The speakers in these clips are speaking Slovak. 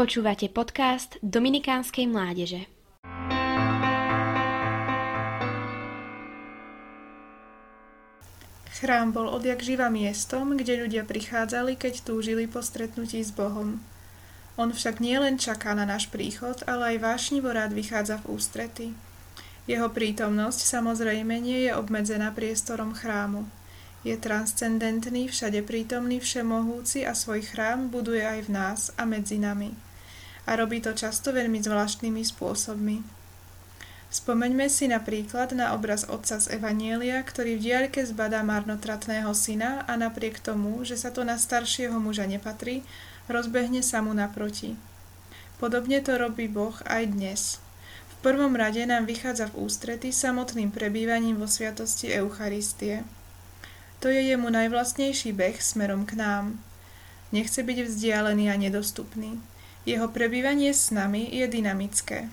Počúvate podcast Dominikánskej mládeže. Chrám bol odjak živa miestom, kde ľudia prichádzali, keď túžili po stretnutí s Bohom. On však nielen čaká na náš príchod, ale aj vášnivo rád vychádza v ústrety. Jeho prítomnosť samozrejme nie je obmedzená priestorom chrámu. Je transcendentný, všade prítomný, všemohúci a svoj chrám buduje aj v nás a medzi nami. A robí to často veľmi zvláštnymi spôsobmi. Spomeňme si napríklad na obraz otca z Evanielia, ktorý v diaľke zbadá marnotratného syna a napriek tomu, že sa to na staršieho muža nepatrí, rozbehne sa mu naproti. Podobne to robí Boh aj dnes. V prvom rade nám vychádza v ústrety samotným prebývaním vo sviatosti Eucharistie. To je jemu najvlastnejší beh smerom k nám. Nechce byť vzdialený a nedostupný. Jeho prebývanie s nami je dynamické.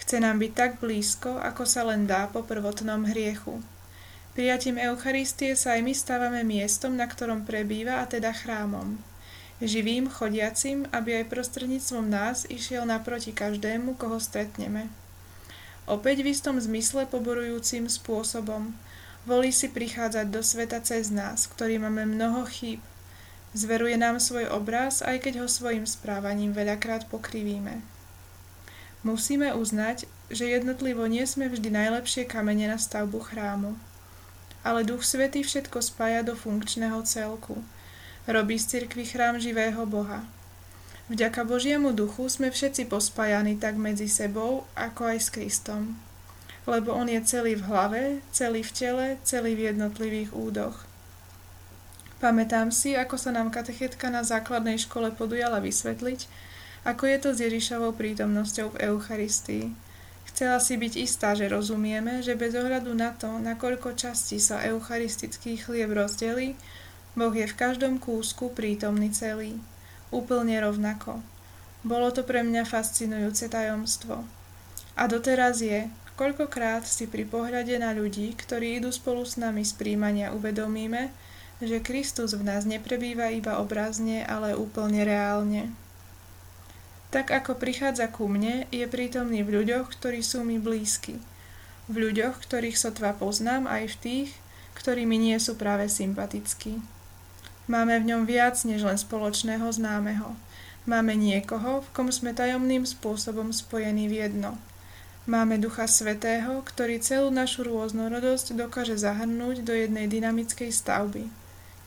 Chce nám byť tak blízko, ako sa len dá po prvotnom hriechu. Prijatím Eucharistie sa aj my stávame miestom, na ktorom prebýva a teda chrámom. Živým, chodiacim, aby aj prostredníctvom nás išiel naproti každému, koho stretneme. Opäť v istom zmysle poborujúcim spôsobom – Volí si prichádzať do sveta cez nás, ktorý máme mnoho chýb. Zveruje nám svoj obraz, aj keď ho svojim správaním veľakrát pokrivíme. Musíme uznať, že jednotlivo nie sme vždy najlepšie kamene na stavbu chrámu. Ale Duch Svetý všetko spája do funkčného celku. Robí z cirkvi chrám živého Boha. Vďaka Božiemu duchu sme všetci pospájani tak medzi sebou, ako aj s Kristom lebo on je celý v hlave, celý v tele, celý v jednotlivých údoch. Pamätám si, ako sa nám katechetka na základnej škole podujala vysvetliť, ako je to s Ježišovou prítomnosťou v Eucharistii. Chcela si byť istá, že rozumieme, že bez ohľadu na to, na koľko častí sa eucharistický chlieb rozdelí, Boh je v každom kúsku prítomný celý. Úplne rovnako. Bolo to pre mňa fascinujúce tajomstvo. A doteraz je, Koľkokrát si pri pohľade na ľudí, ktorí idú spolu s nami z príjmania, uvedomíme, že Kristus v nás neprebýva iba obrazne, ale úplne reálne. Tak ako prichádza ku mne, je prítomný v ľuďoch, ktorí sú mi blízki. V ľuďoch, ktorých sotva poznám, aj v tých, ktorí mi nie sú práve sympatickí. Máme v ňom viac než len spoločného známeho. Máme niekoho, v kom sme tajomným spôsobom spojení v jedno – Máme Ducha Svetého, ktorý celú našu rôznorodosť dokáže zahrnúť do jednej dynamickej stavby –